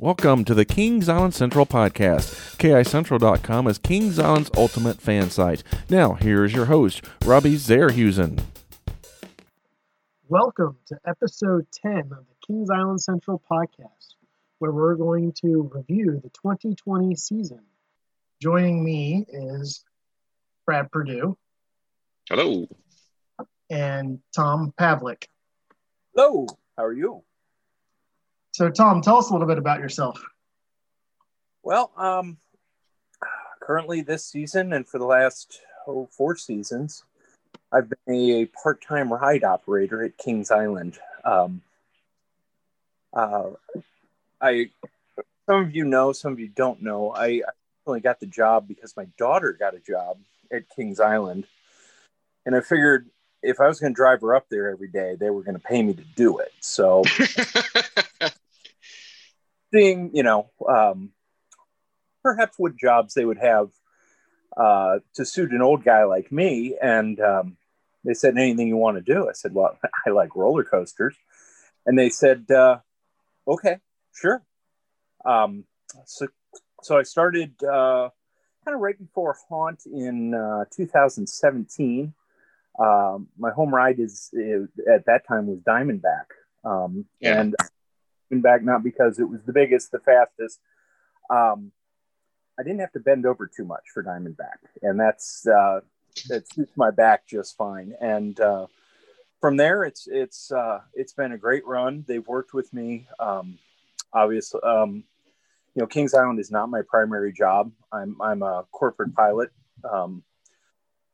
Welcome to the Kings Island Central podcast. KICentral.com is Kings Island's ultimate fan site. Now, here is your host, Robbie Zerhusen. Welcome to episode 10 of the Kings Island Central podcast, where we're going to review the 2020 season. Joining me is Brad Purdue Hello. and Tom Pavlik. Hello, how are you? So, Tom, tell us a little bit about yourself. Well, um, currently this season and for the last oh, four seasons, I've been a part-time ride operator at Kings Island. Um, uh, I, some of you know, some of you don't know. I, I only got the job because my daughter got a job at Kings Island, and I figured if I was going to drive her up there every day, they were going to pay me to do it. So. seeing, you know, um, perhaps what jobs they would have uh, to suit an old guy like me. And um, they said, anything you want to do? I said, well, I like roller coasters. And they said, uh, okay, sure. Um, so, so I started uh, kind of right before Haunt in uh, 2017. Um, my home ride is, is at that time was Diamondback. Um, Yeah. And back not because it was the biggest, the fastest. Um, I didn't have to bend over too much for Diamondback, and that's uh, that suits my back just fine. And uh, from there, it's it's uh, it's been a great run. They've worked with me. Um, obviously, um, you know, Kings Island is not my primary job. I'm I'm a corporate pilot, um,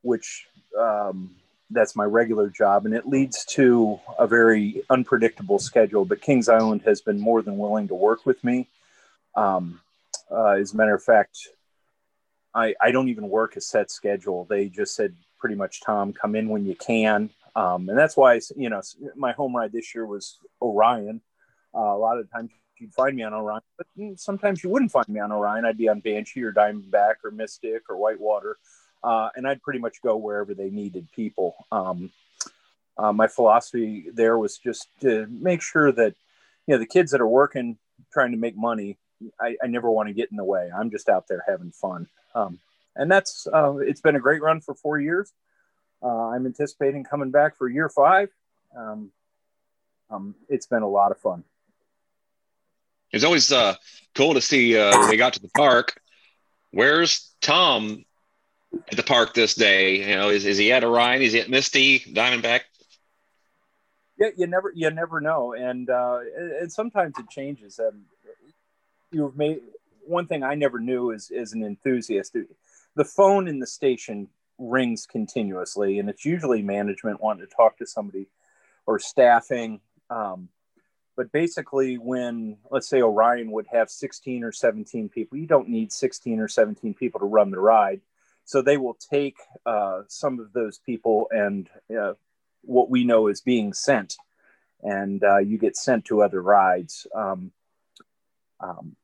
which um, that's my regular job, and it leads to a very unpredictable schedule. But Kings Island has been more than willing to work with me. Um, uh, as a matter of fact, I, I don't even work a set schedule. They just said pretty much, Tom, come in when you can. Um, and that's why, you know, my home ride this year was Orion. Uh, a lot of times you'd find me on Orion, but sometimes you wouldn't find me on Orion. I'd be on Banshee or Diamondback or Mystic or Whitewater. Uh, and I'd pretty much go wherever they needed people. Um, uh, my philosophy there was just to make sure that, you know, the kids that are working, trying to make money, I, I never want to get in the way. I'm just out there having fun. Um, and that's, uh, it's been a great run for four years. Uh, I'm anticipating coming back for year five. Um, um, it's been a lot of fun. It's always uh, cool to see uh, when they got to the park. Where's Tom at the park this day? You know, is, is he at Orion? Is he at Misty, Diamondback? Yeah, you never, you never know, and uh, and sometimes it changes. Um, you've made one thing I never knew is as an enthusiast. The phone in the station rings continuously, and it's usually management wanting to talk to somebody or staffing. Um, but basically, when let's say Orion would have 16 or 17 people, you don't need 16 or 17 people to run the ride. So they will take uh, some of those people and uh, what we know is being sent, and uh, you get sent to other rides. Um, um,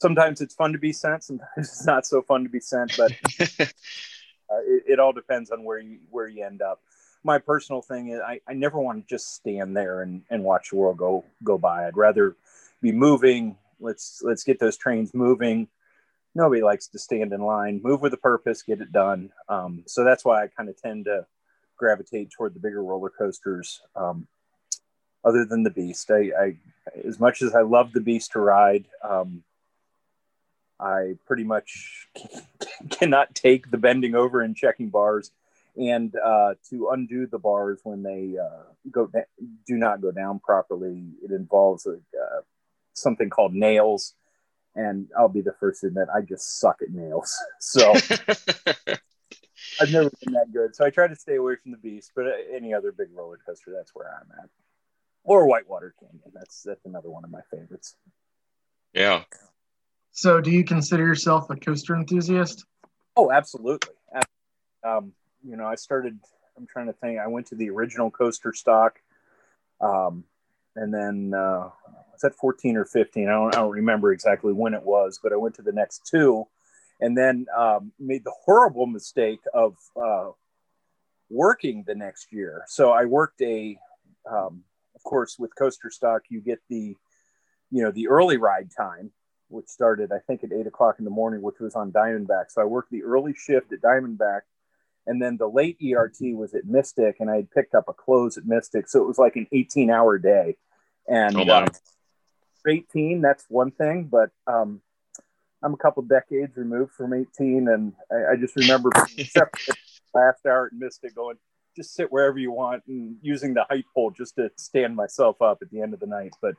sometimes it's fun to be sent, sometimes it's not so fun to be sent, but uh, it, it all depends on where you where you end up. My personal thing is I, I never want to just stand there and, and watch the world go go by. I'd rather be moving. Let's let's get those trains moving. Nobody likes to stand in line. Move with a purpose, get it done. Um, so that's why I kind of tend to gravitate toward the bigger roller coasters. Um, other than the Beast, I, I as much as I love the Beast to ride, um, I pretty much cannot take the bending over and checking bars, and uh, to undo the bars when they uh, go do not go down properly. It involves a, uh, something called nails, and I'll be the first to admit I just suck at nails. So I've never been that good. So I try to stay away from the Beast, but any other big roller coaster, that's where I'm at. Or Whitewater Canyon. That's that's another one of my favorites. yeah. So, do you consider yourself a coaster enthusiast? Oh, absolutely. Um, you know, I started. I'm trying to think. I went to the original CoasterStock, um, and then uh, was that 14 or 15? I don't, I don't remember exactly when it was, but I went to the next two, and then um, made the horrible mistake of uh, working the next year. So I worked a, um, of course, with CoasterStock, you get the you know, the early ride time, which started, I think, at eight o'clock in the morning, which was on Diamondback. So I worked the early shift at Diamondback. And then the late ERT was at Mystic, and I had picked up a close at Mystic. So it was like an 18 hour day. And Oh, my. um, 18, that's one thing, but um, I'm a couple decades removed from 18. And I, I just remember last hour at Mystic going, just sit wherever you want and using the height pole just to stand myself up at the end of the night. But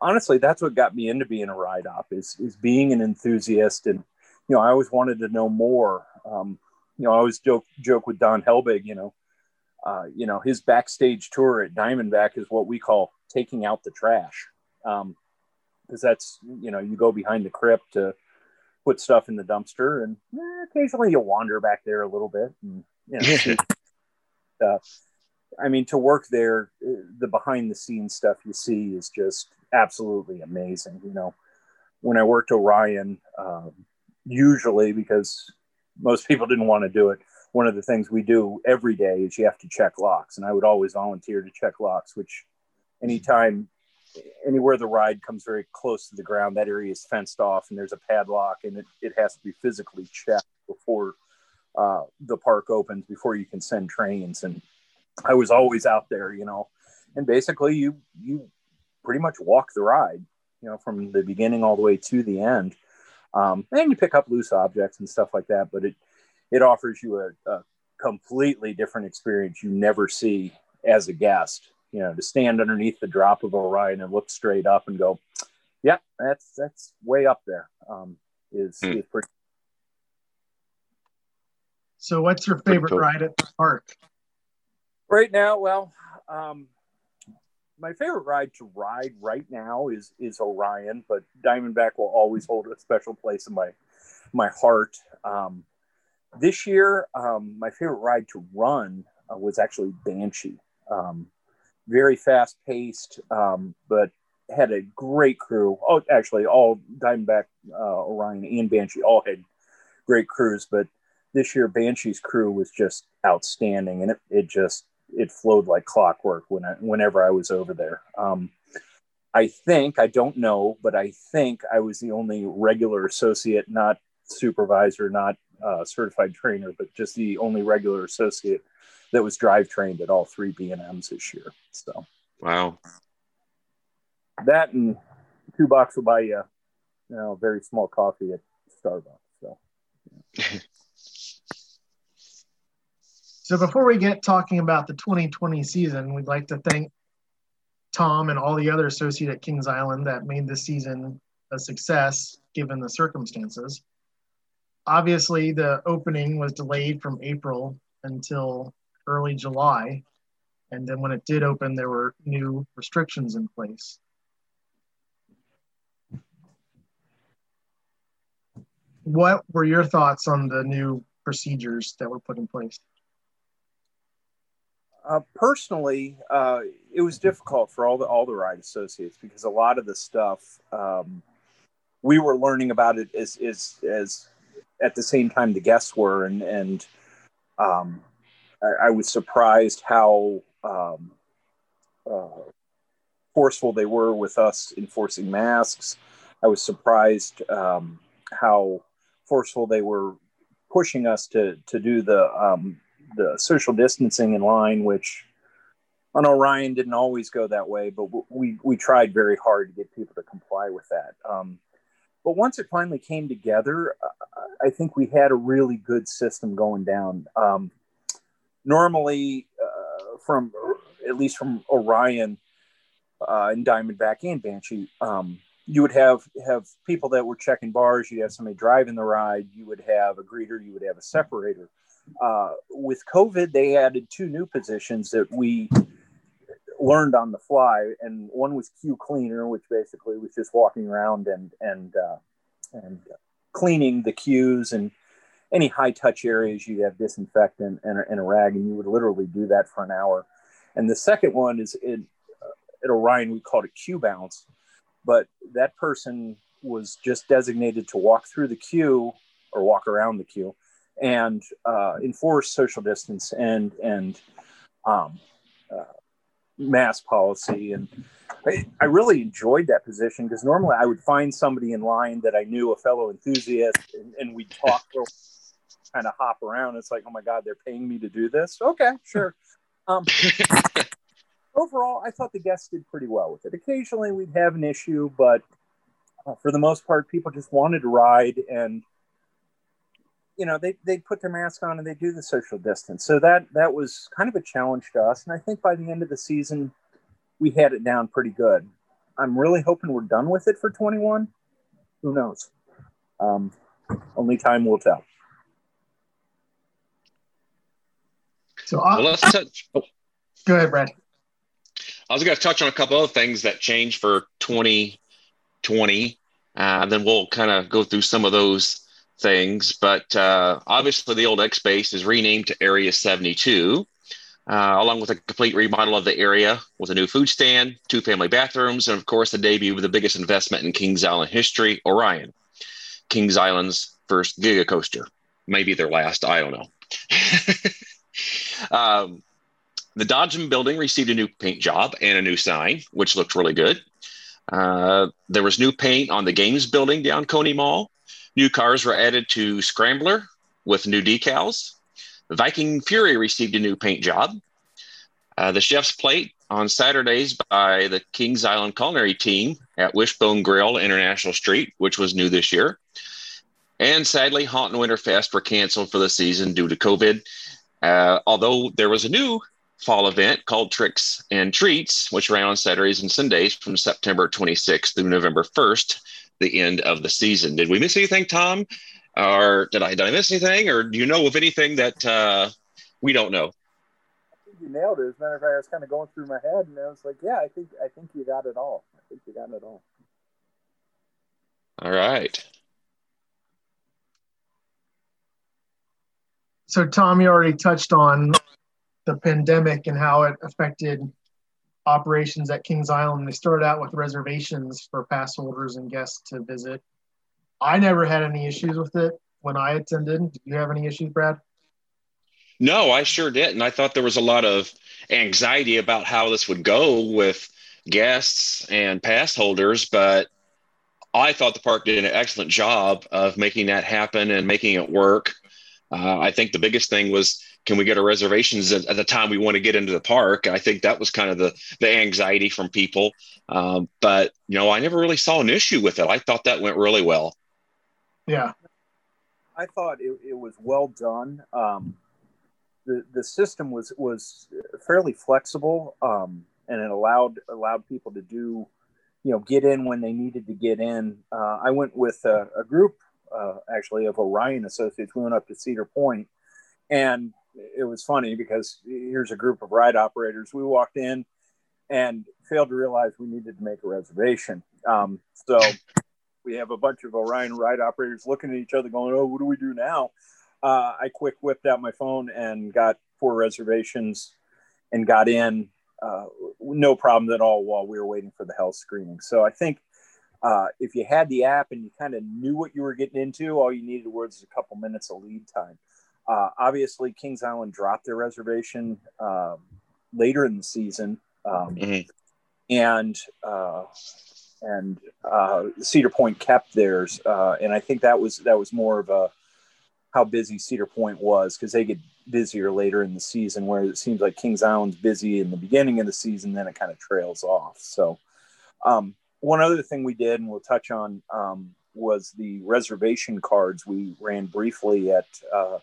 honestly, that's what got me into being a ride op is, is being an enthusiast. And, you know, I always wanted to know more. Um, you know, I always joke, joke with Don Helbig, you know, uh, you know, his backstage tour at Diamondback is what we call taking out the trash. Um, cause that's, you know, you go behind the crypt to put stuff in the dumpster and eh, occasionally you'll wander back there a little bit and, you know, uh, I mean, to work there, uh, the behind the scenes stuff you see is just absolutely amazing. You know, when I worked Orion, um, usually because most people didn't want to do it, one of the things we do every day is you have to check locks. And I would always volunteer to check locks, which anytime, anywhere the ride comes very close to the ground, that area is fenced off and there's a padlock and it, it has to be physically checked before uh, the park opens before you can send trains. And I was always out there, you know, and basically you, you pretty much walk the ride, you know, from the beginning all the way to the end. Um, and you pick up loose objects and stuff like that, but it, it offers you a, a completely different experience you never see as a guest, you know, to stand underneath the drop of Orion and look straight up and go, yeah, that's, that's way up there. Um, is, Hmm. is pretty So, what's your favorite cool. ride at the park? Right now, well, um, my favorite ride to ride right now is is Orion, but Diamondback will always hold a special place in my my heart. Um, this year, um, my favorite ride to run uh, was actually Banshee. Um, very fast paced, um, but had a great crew. Oh, actually, all Diamondback, uh, Orion, and Banshee all had great crews, but this year Banshee's crew was just outstanding, and it, it just it flowed like clockwork when I, whenever I was over there. Um, I think I don't know, but I think I was the only regular associate, not supervisor, not uh, certified trainer, but just the only regular associate that was drive trained at all three B and M's this year. So Wow. that and two bucks will buy you, you know, a very small coffee at Starbucks. So. So, before we get talking about the 2020 season, we'd like to thank Tom and all the other associate at Kings Island that made this season a success given the circumstances. Obviously, the opening was delayed from April until early July. And then when it did open, there were new restrictions in place. What were your thoughts on the new procedures that were put in place? Uh, personally, uh, it was difficult for all the all the ride associates because a lot of the stuff um, we were learning about it as as as at the same time the guests were, and and um, I, I was surprised how um, uh, forceful they were with us enforcing masks. I was surprised um, how forceful they were pushing us to to do the um, the social distancing in line, which on Orion didn't always go that way, but we we tried very hard to get people to comply with that. Um, but once it finally came together, I think we had a really good system going down. Um, normally, uh, from at least from Orion uh, and Diamondback and Banshee, um, you would have have people that were checking bars. You'd have somebody driving the ride. You would have a greeter. You would have a separator. Uh, with COVID, they added two new positions that we learned on the fly, and one was queue cleaner, which basically was just walking around and and uh, and cleaning the queues and any high touch areas. You'd have disinfectant and a, and a rag, and you would literally do that for an hour. And the second one is in, uh, at Orion, we called it queue bounce, but that person was just designated to walk through the queue or walk around the queue and uh, enforce social distance and and um, uh, mask policy and I, I really enjoyed that position because normally I would find somebody in line that I knew, a fellow enthusiast, and, and we'd talk, kind of hop around. It's like, oh my God, they're paying me to do this. Okay, sure. Um, overall, I thought the guests did pretty well with it. Occasionally we'd have an issue, but uh, for the most part, people just wanted to ride and you know they they put their mask on and they do the social distance. So that that was kind of a challenge to us. And I think by the end of the season, we had it down pretty good. I'm really hoping we're done with it for 21. Who knows? Um, only time will tell. So I, Well, let's touch. oh, go ahead, Brad. I was going to touch on a couple other things that changed for 2020. Uh, then we'll kind of go through some of those things. But uh, obviously, the old X base is renamed to Area 72, uh, along with a complete remodel of the area with a new food stand, two family bathrooms, and of course, the debut of the biggest investment in Kings Island history, Orion, Kings Island's first Giga Coaster. Maybe their last, I don't know. um, the Dodgem building received a new paint job and a new sign, which looked really good. Uh, there was new paint on the games building down Coney Mall. New cars were added to Scrambler with new decals. Viking Fury received a new paint job. Uh, the Chef's Plate on Saturdays by the Kings Island Culinary Team at Wishbone Grill, International Street, which was new this year. And sadly, Haunt and Winterfest were canceled for the season due to COVID. Uh, although there was a new fall event called Tricks and Treats, which ran on Saturdays and Sundays from September 26th through November 1st, the end of the season. Did we miss anything, Tom? Or did I did I miss anything? Or do you know of anything that uh, we don't know? I think you nailed it. As a matter of fact, I was kind of going through my head, and I was like, "Yeah, I think I think you got it all. I think you got it all." All right. So, Tom, you already touched on the pandemic and how it affected operations at Kings Island. They started out with reservations for pass holders and guests to visit. I never had any issues with it when I attended. Did you have any issues, Brad? No, I sure didn't. I thought there was a lot of anxiety about how this would go with guests and pass holders, but I thought the park did an excellent job of making that happen and making it work. Uh, I think the biggest thing was can we get our reservations at, at, the time we want to get into the park? I think that was kind of the the anxiety from people. Um, but you know, I never really saw an issue with it. I thought that went really well. Yeah, I thought it, it was well done. Um, the the system was was fairly flexible, um, and it allowed allowed people to do, you know, get in when they needed to get in. Uh, I went with a, a group uh, actually of Orion associates. We went up to Cedar Point, and it was funny because here's a group of ride operators. We walked in and failed to realize we needed to make a reservation. Um, so we have a bunch of Orion ride operators looking at each other, going, "Oh, what do we do now?" Uh, I quick whipped out my phone and got four reservations and got in uh, no problem at all while we were waiting for the health screening. So I think uh, if you had the app and you kind of knew what you were getting into, all you needed was a couple minutes of lead time. Uh, obviously, Kings Island dropped their reservation um, later in the season, um, mm-hmm. and uh, and uh, Cedar Point kept theirs, uh, and I think that was that was more of a how busy Cedar Point was because they get busier later in the season, where it seems like Kings Island's busy in the beginning of the season, then it kind of trails off. So, um, one other thing we did, and we'll touch on, um, was the reservation cards we ran briefly at uh,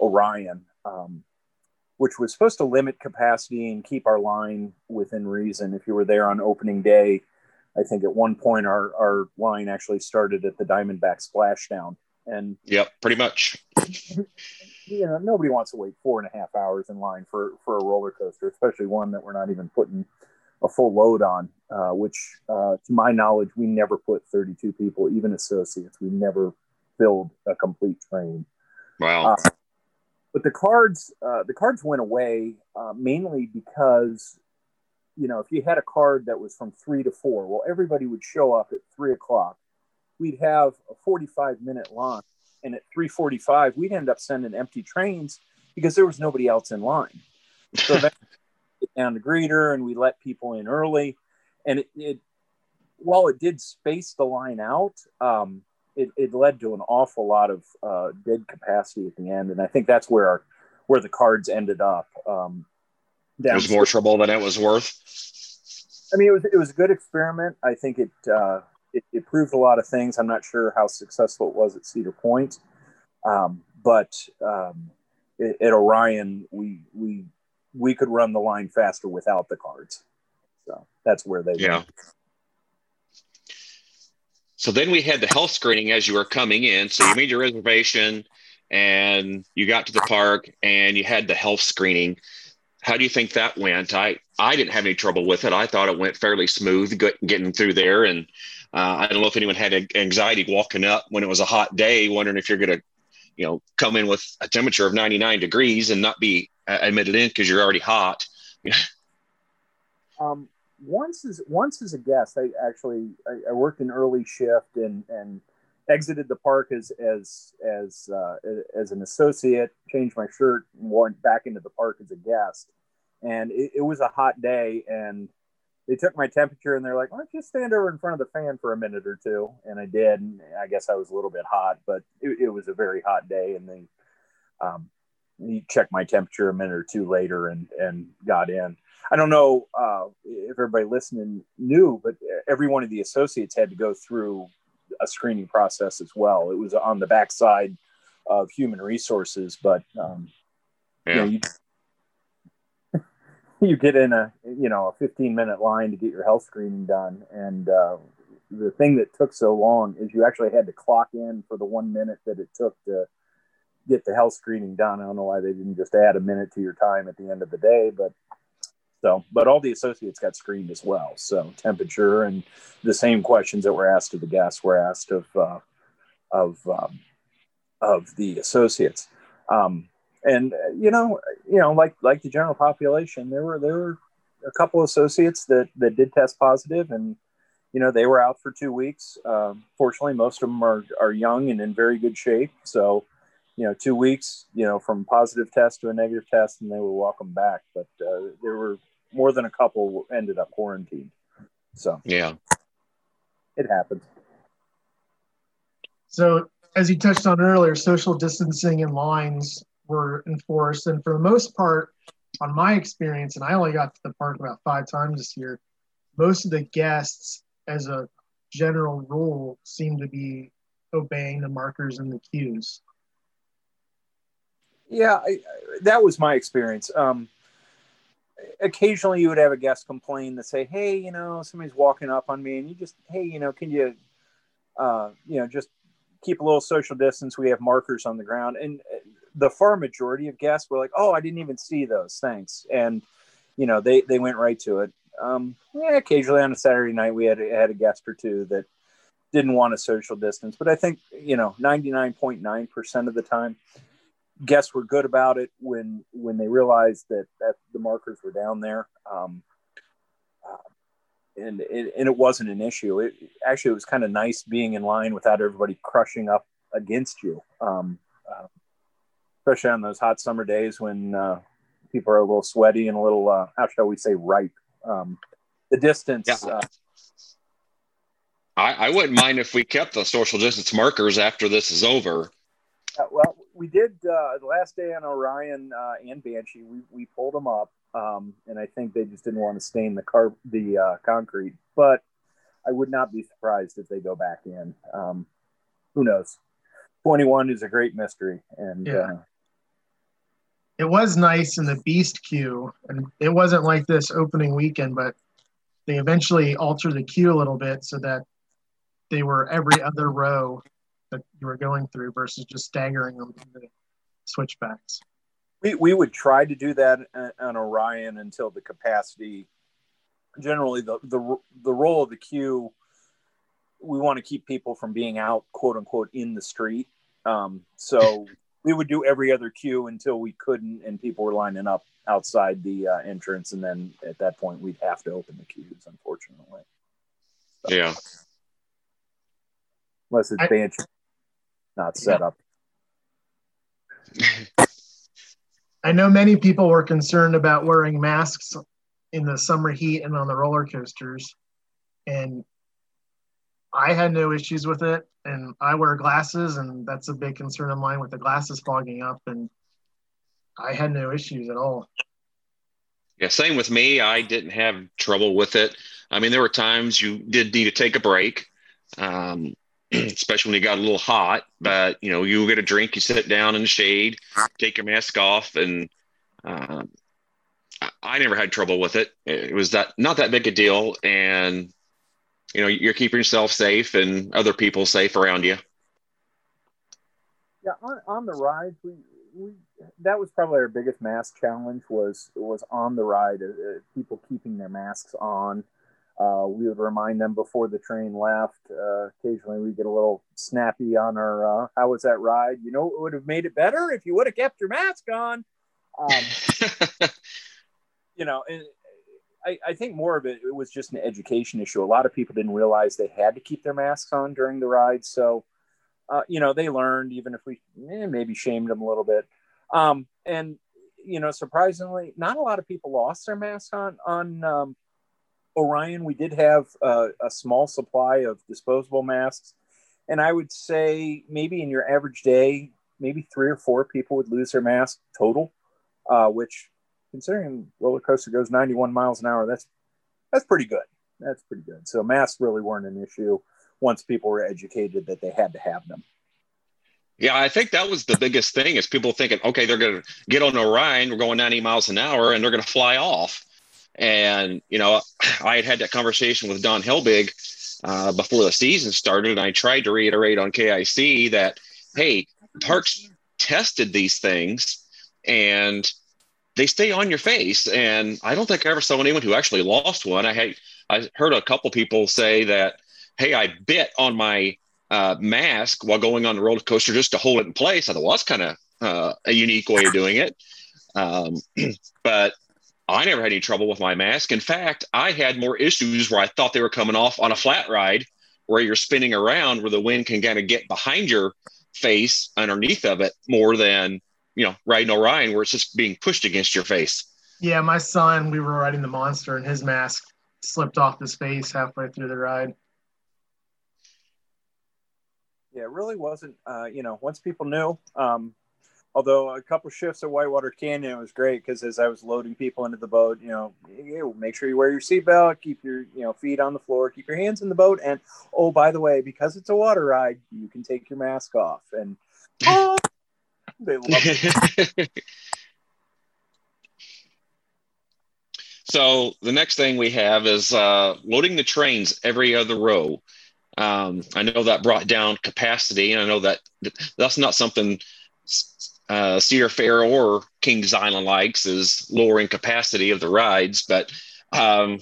Orion, um, which was supposed to limit capacity and keep our line within reason. If you were there on opening day, I think at one point our, our line actually started at the Diamondback splashdown. And yep, pretty much. you know, nobody wants to wait four and a half hours in line for, for a roller coaster, especially one that we're not even putting a full load on, uh, which, uh, to my knowledge, we never put 32 people, even associates. We never filled a complete train. Wow. Uh, but the cards uh, the cards went away uh, mainly because you know if you had a card that was from three to four well everybody would show up at three o'clock. We'd have a 45 minute line and at 3.45 we'd end up sending empty trains because there was nobody else in line. So then get down to greeter and we let people in early. And it, it, while it did space the line out, um, it, it led to an awful lot of uh, dead capacity at the end, and I think that's where our, where the cards ended up. Um, it was more trouble than it was worth. I mean, it was it was a good experiment. I think it, uh, it, it proved a lot of things. I'm not sure how successful it was at Cedar Point, um, but um, at Orion, we we we could run the line faster without the cards. So that's where they yeah. Went. So then we had the health screening as you were coming in. So you made your reservation and you got to the park and you had the health screening. How do you think that went? I I didn't have any trouble with it. I thought it went fairly smooth getting through there. And uh, I don't know if anyone had anxiety walking up when it was a hot day, wondering if you're going to, you know, come in with a temperature of 99 degrees and not be admitted in because you're already hot. um, once as once as a guest, I actually I, I worked an early shift and and exited the park as as as uh, as an associate, changed my shirt, and went back into the park as a guest. And it, it, was a hot day, and they took my temperature, and they're like, "Why don't you stand over in front of the fan for a minute or two? And I did. And I guess I was a little bit hot, but it, it was a very hot day, and they um, he checked my temperature a minute or two later and and got in. I don't know uh, if everybody listening knew, but every one of the associates had to go through a screening process as well. It was on the backside of human resources, but um, yeah. you, know, you, you, get in a you know a 15 minute line to get your health screening done, and uh, the thing that took so long is you actually had to clock in for the one minute that it took to get the health screening done. I don't know why they didn't just add a minute to your time at the end of the day, but so, but all the associates got screened as well. So temperature and the same questions that were asked of the guests were asked of uh, of um, of the associates. Um, and you know, you know, like like the general population, there were there were a couple associates that that did test positive, and you know they were out for two weeks. Um, fortunately, most of them are are young and in very good shape. So, you know, two weeks, you know, from positive test to a negative test, and they were welcome back. But uh, there were more than a couple ended up quarantined. So yeah, it happens. So as you touched on earlier, social distancing and lines were enforced, and for the most part, on my experience, and I only got to the park about five times this year, most of the guests, as a general rule, seem to be obeying the markers and the cues. Yeah, I, that was my experience. Um, occasionally you would have a guest complain that say, "Hey, you know, somebody's walking up on me," and you just, "Hey, you know, can you, uh, you know, just keep a little social distance? We have markers on the ground." And uh, the far majority of guests were like, "Oh, I didn't even see those. Thanks." And you know, they they went right to it. Um, yeah, occasionally on a Saturday night we had had a guest or two that didn't want a social distance, but I think you know, ninety nine point nine percent of the time guests were good about it when when they realized that that the markers were down there. Um, uh, and it, and it wasn't an issue. It actually it was kind of nice being in line without everybody crushing up against you. Um, uh, especially on those hot summer days when uh, people are a little sweaty and a little uh, how shall we say ripe. Um, the distance yeah. Uh, I, I wouldn't mind if we kept the social distance markers after this is over. Uh, well, we did uh, the last day on Orion uh, and Banshee. We, we pulled them up, um, and I think they just didn't want to stain the car the uh, concrete. But I would not be surprised if they go back in. Um, who knows? Twenty one is a great mystery, and yeah. Uh, it was nice in the Beast queue, and it wasn't like this opening weekend, but they eventually altered the queue a little bit so that they were every other row that you were going through versus just staggering them into switchbacks. We, we would try to do that on Orion until the capacity. Generally, the, the the role of the queue, we want to keep people from being out, quote unquote, in the street. Um, so we would do every other queue until we couldn't, and people were lining up outside the uh, entrance, and then at that point we'd have to open the queues, unfortunately. So, yeah. Unless it's Banshee not set up. I know many people were concerned about wearing masks in the summer heat and on the roller coasters. And I had no issues with it. And I wear glasses, and that's a big concern of mine with the glasses fogging up. And I had no issues at all. Yeah, same with me. I didn't have trouble with it. I mean, there were times you did need to take a break, um, especially when it got a little hot. But you know, you get a drink, you sit down in the shade, take your mask off, and uh, I never had trouble with it. It was that not that big a deal, and you know, you're keeping yourself safe and other people safe around you. Yeah, on, on the ride, we, we that was probably our biggest mask challenge was was on the ride. Uh, people keeping their masks on. Uh, we would remind them before the train left. Uh, occasionally, we get a little snappy on our uh, "How was that ride?" You know, it would have made it better if you would have kept your mask on. Um, you know, and I, I, think more of it, it was just an education issue. A lot of people didn't realize they had to keep their masks on during the ride, so uh, you know they learned, even if we eh, maybe shamed them a little bit. Um, and you know, surprisingly, not a lot of people lost their masks on on um, Orion. We did have uh, a small supply of disposable masks, and I would say maybe in your average day, maybe three or four people would lose their mask total, uh, which considering roller coaster goes 91 miles an hour, that's that's pretty good. That's pretty good. So masks really weren't an issue once people were educated that they had to have them. Yeah, I think that was the biggest thing is people thinking, okay, they're going to get on Orion, we're going 90 miles an hour, and they're going to fly off. And, you know, I had had that conversation with Don Helbig uh, before the season started, and I tried to reiterate on KIC that, hey, parks tested these things and they stay on your face. And I don't think I ever saw anyone who actually lost one. I had I heard a couple people say that, hey, I bit on my uh, mask while going on the roller coaster just to hold it in place. I thought, well, that's kind of uh, a unique way of doing it. Um, but I never had any trouble with my mask. In fact, I had more issues where I thought they were coming off on a flat ride where you're spinning around where the wind can kind of get behind your face underneath of it more than, you know, riding Orion where it's just being pushed against your face. Yeah, my son, we were riding the monster and his mask slipped off his face halfway through the ride yeah, it really wasn't. Uh, you know, once people knew. Um, although a couple shifts at Whitewater Canyon was great because as I was loading people into the boat, you know, make sure you wear your seatbelt, keep your you know feet on the floor, keep your hands in the boat, and oh by the way, because it's a water ride, you can take your mask off, and oh, they love it. so the next thing we have is uh, loading the trains every other row. Um, I know that brought down capacity, and I know that that's not something uh, Cedar Fair or Kings Island likes is lowering capacity of the rides. But um,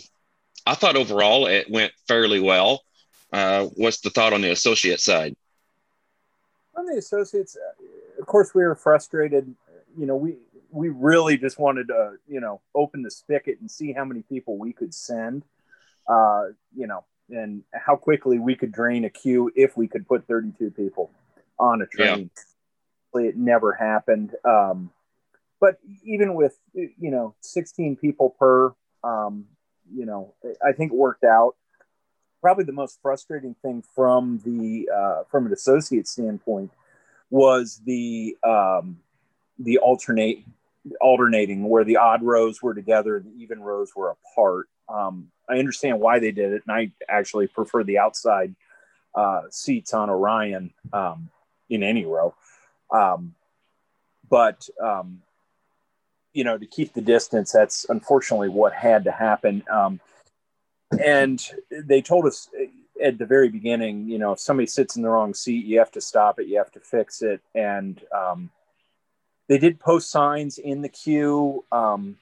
I thought overall it went fairly well. Uh, what's the thought on the associate side? On the associates, of course, we were frustrated. You know, we we really just wanted to, you know, open the spigot and see how many people we could send. Uh, you know, and how quickly we could drain a queue if we could put 32 people on a train. Yeah. It never happened. Um, but even with you know 16 people per, um, you know, I think it worked out. Probably the most frustrating thing from the uh, from an associate standpoint was the um, the alternate alternating where the odd rows were together, and the even rows were apart. Um, I understand why they did it, and I actually prefer the outside uh, seats on Orion um, in any row. Um, but um, you know, to keep the distance, that's unfortunately what had to happen. Um, and they told us at the very beginning, you know, if somebody sits in the wrong seat, you have to stop it, you have to fix it, and um, they did post signs in the queue. Um,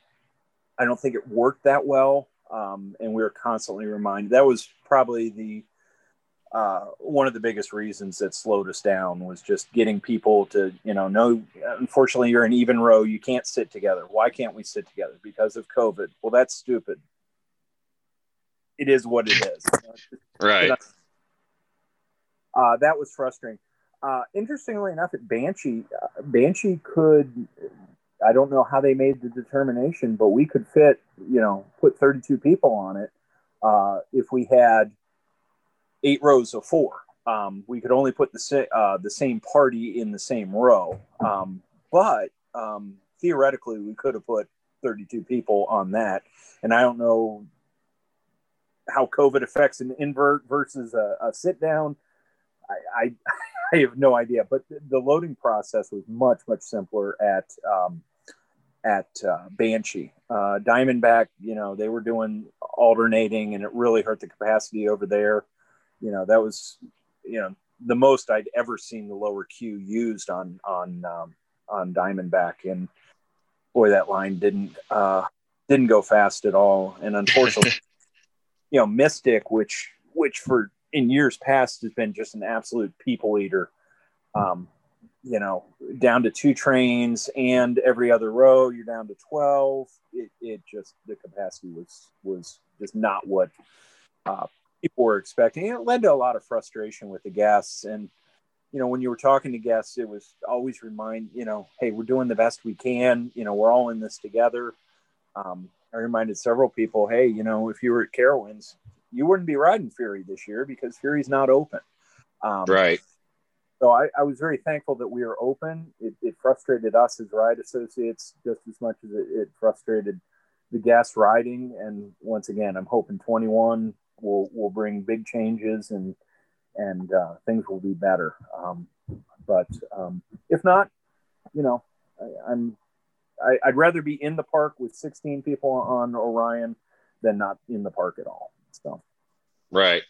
I don't think it worked that well um, and we were constantly reminded. That was probably the uh, one of the biggest reasons that slowed us down was just getting people to, you know, no, unfortunately, you're an even row. You can't sit together. Why can't we sit together? Because of COVID. Well, that's stupid. It is what it is. right. Uh, that was frustrating. Uh, interestingly enough, at Banshee, uh, Banshee could I don't know how they made the determination, but we could fit, you know, put 32 people on it. uh, if we had eight rows of four. Um, we could only put the, sa- uh, the same party in the same row. Um, but um, theoretically, we could have put 32 people on that. And I don't know how COVID affects an invert versus a, a sit down. I, I, I, have no idea, but the loading process was much, much simpler at, um, at uh, Banshee. Uh, Diamondback, you know, they were doing alternating and it really hurt the capacity over there. You know, that was, you know, the most I'd ever seen the lower queue used on, on, um, on Diamondback. And boy, that line didn't, uh, didn't go fast at all. And unfortunately, you know, Mystic, which, which for in years past has been just an absolute people eater. Um, you know, down to two trains and every other row, you're down to 12. It, it just, the capacity was, was just not what uh, people were expecting. And it led to a lot of frustration with the guests. And, you know, when you were talking to guests, it was always remind, you know, hey, we're doing the best we can. You know, we're all in this together. Um, I reminded several people, hey, you know, if you were at Carowinds, you wouldn't be riding Fury this year because Fury's not open. Um, right so I, I, was very thankful that we were open. It, it, frustrated us as ride associates just as much as it, it, frustrated the guests riding. And once again, I'm hoping 21 will will bring big changes and and uh, things will be better. Um, but um, if not, you know, I, I'm I, I'd rather be in the park with 16 people on Orion than not in the park at all. So, right.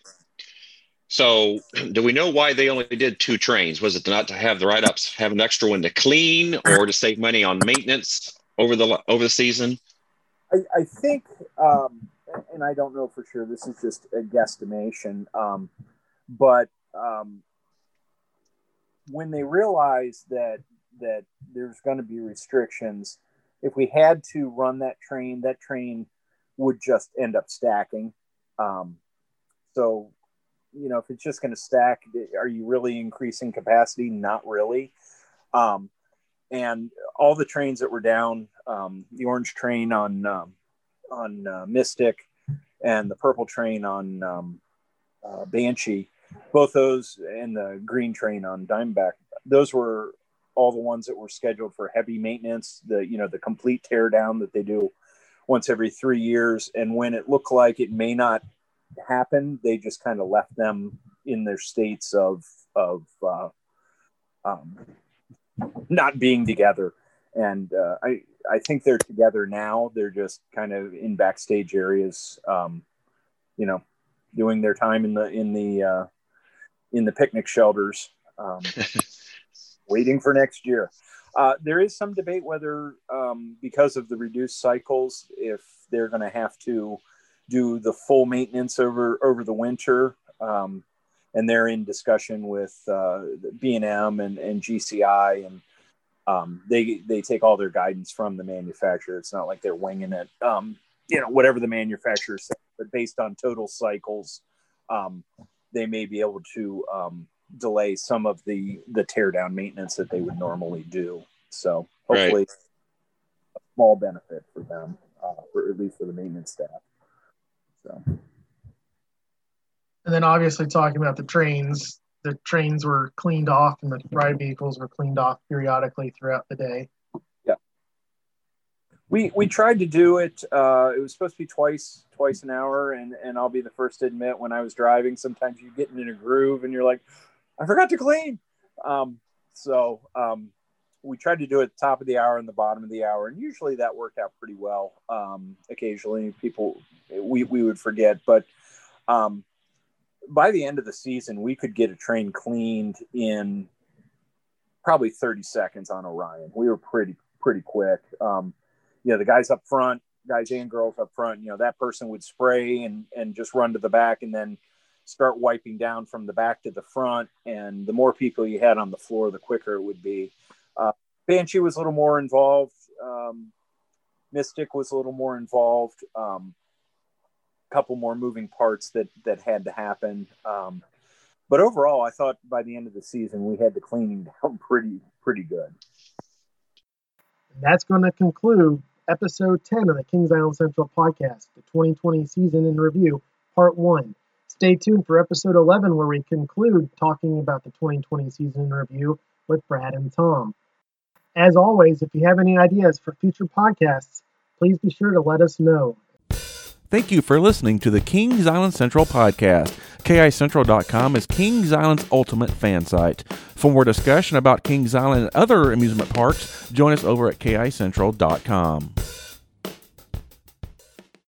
So, do we know why they only did two trains? Was it not to have the write-ups have an extra one to clean, or to save money on maintenance over the over the season? I, I think, um, and I don't know for sure. This is just a guesstimation, um, but um, when they realized that that there's going to be restrictions, if we had to run that train, that train would just end up stacking. Um, so you know, if it's just going to stack, are you really increasing capacity? Not really. Um, and all the trains that were down, um, the orange train on um, on uh, Mystic and the purple train on um, uh, Banshee, both those and the green train on Diamondback, those were all the ones that were scheduled for heavy maintenance. The you know the complete tear down that they do once every three years, and when it looked like it may not happen. They just kind of left them in their states of of uh, um, not being together. And uh, I I think they're together now. They're just kind of in backstage areas, um, you know, doing their time in the in the uh, in the picnic shelters, um, waiting for next year. Uh, there is some debate whether, um, because of the reduced cycles, if they're going to have to do the full maintenance over over the winter. Um, and they're in discussion with uh, B&M and, and GCI, and um, they they take all their guidance from the manufacturer. It's not like they're winging it. Um, you know, whatever the manufacturer says, but based on total cycles, um, they may be able to um, delay some of the the teardown maintenance that they would normally do. So hopefully, right. a small benefit for them, uh, for at least for the maintenance staff. So. And then obviously talking about the trains, the trains were cleaned off and the ride vehicles were cleaned off periodically throughout the day. Yeah. We we tried to do it. Uh, it was supposed to be twice twice an hour, and and I'll be the first to admit when I was driving, sometimes you get in a groove and you're like, I forgot to clean. Um, so um, we tried to do it top of the hour and the bottom of the hour, and usually that worked out pretty well. Um, occasionally, people we we would forget, but um, by the end of the season, we could get a train cleaned in probably 30 seconds on Orion. We were pretty pretty quick. Um, you know, the guys up front, guys and girls up front, you know, that person would spray and and just run to the back and then start wiping down from the back to the front. And the more people you had on the floor, the quicker it would be. Uh, Banshee was a little more involved. Um, Mystic was a little more involved. Um, couple more moving parts that that had to happen. Um, but overall, I thought by the end of the season we had the cleaning down pretty pretty good. That's going to conclude episode 10 of the Kings Island Central podcast, the 2020 season in review. part one. Stay tuned for episode 11, where we conclude talking about the 2020 season in review with Brad and Tom. As always, if you have any ideas for future podcasts, please be sure to let us know. Thank you for listening to the Kings Island Central podcast. KICentral.com is Kings Island's ultimate fan site. For more discussion about Kings Island and other amusement parks, join us over at KICentral.com.